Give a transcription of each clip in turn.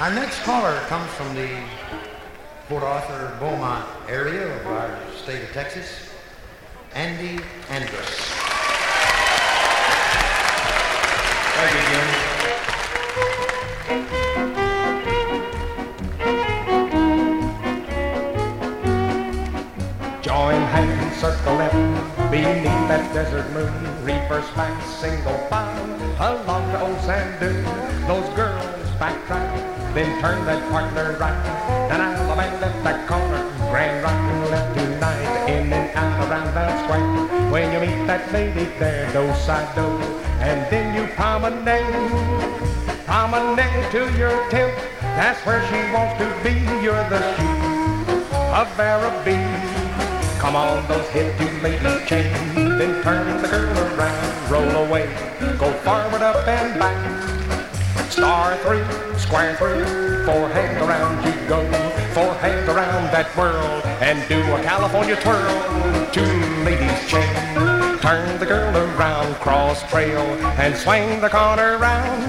Our next caller comes from the Port Arthur Beaumont area of our state of Texas, Andy Andrus. Thank you, Jim. Join hands, circle left, beneath that desert moon. Reverse back, single file, along the old sand dune. Those girls backtrack, then turn that partner right. And allemande left that corner, grand and left tonight. In and out around that square. When you meet that lady there, do side do, and then you promenade. Promenade to your tent, that's where she wants to be. You're the sheik of Araby. Come on, those hip two ladies chain, square hands around you go, four hands around that world, and do a California twirl. Two ladies chain, turn the girl around, cross trail, and swing the corner round.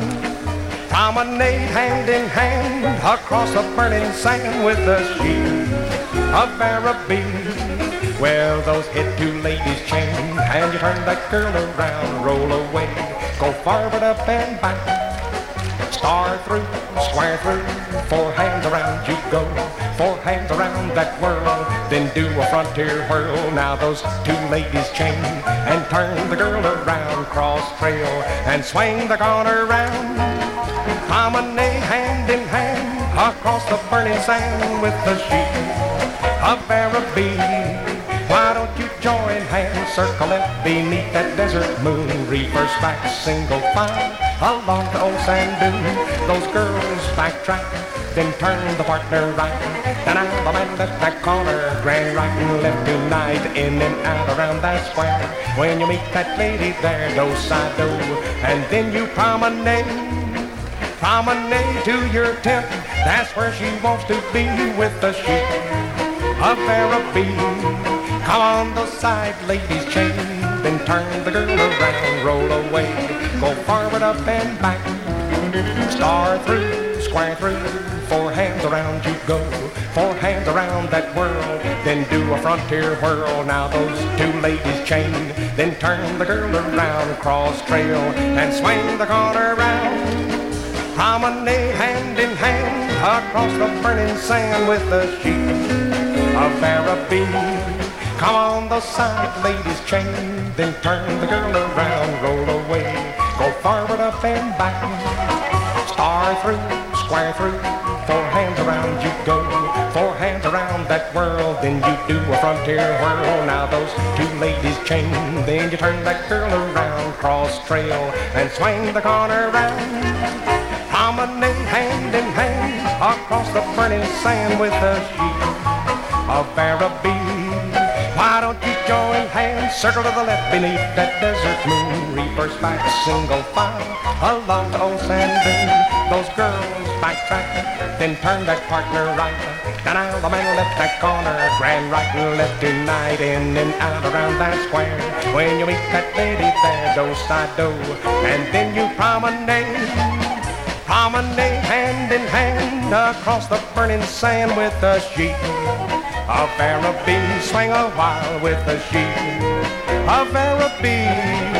Promenade hand in hand across the burning sand with the sheik of Araby. Well, those hit two ladies chain, and you turn that girl around, roll away, go forward, up and back. Star through, square through, four hands around you go, four hands around that whirl, then do a frontier whirl. Now those two ladies chain, and turn the girl around, cross trail, and swing the corner round. Promenade hand in hand across the burning sand with the sheik of Araby. Why don't you join hands, circle left beneath that desert moon, reverse back, single file along the old sand dune. Those girls backtrack, then turn the partner right, and out the man left that corner, grand right and left tonight, in and out around that square. When you meet that lady there, do-si-do, and then you promenade. Promenade to your tent, that's where she wants to be with the sheik of Araby. Come on, those side ladies chain, then turn the girl around, roll away, go forward, up and back. Star through, square through, four hands around you go, four hands around that world, then do a frontier whirl. Now those two ladies chain, then turn the girl around, cross trail, and swing the corner round. Promenade hand in hand across the burning sand with the sheik of Araby. Come on, the side ladies chain, then turn the girl around, roll away, forward, up and back. Star through, square through, four hands around you go, four hands around that world, then you do a frontier whirl. Now those two ladies chain, then you turn that girl around, cross trail, and swing the corner round. Promenade hand in hand across the burning sand with the sheik of Araby. Why don't you join circle to the left beneath that desert moon, reverse back, single file along the old sand dune. Those girls backtrack, then turn that partner right. And now the man left that corner, grand right and left tonight, in and out around that square. When you meet that lady there, do side do, and then you promenade. Promenade hand in hand across the burning sand with the sheik of Araby. Swing a while with the sheep A fair of Arabie.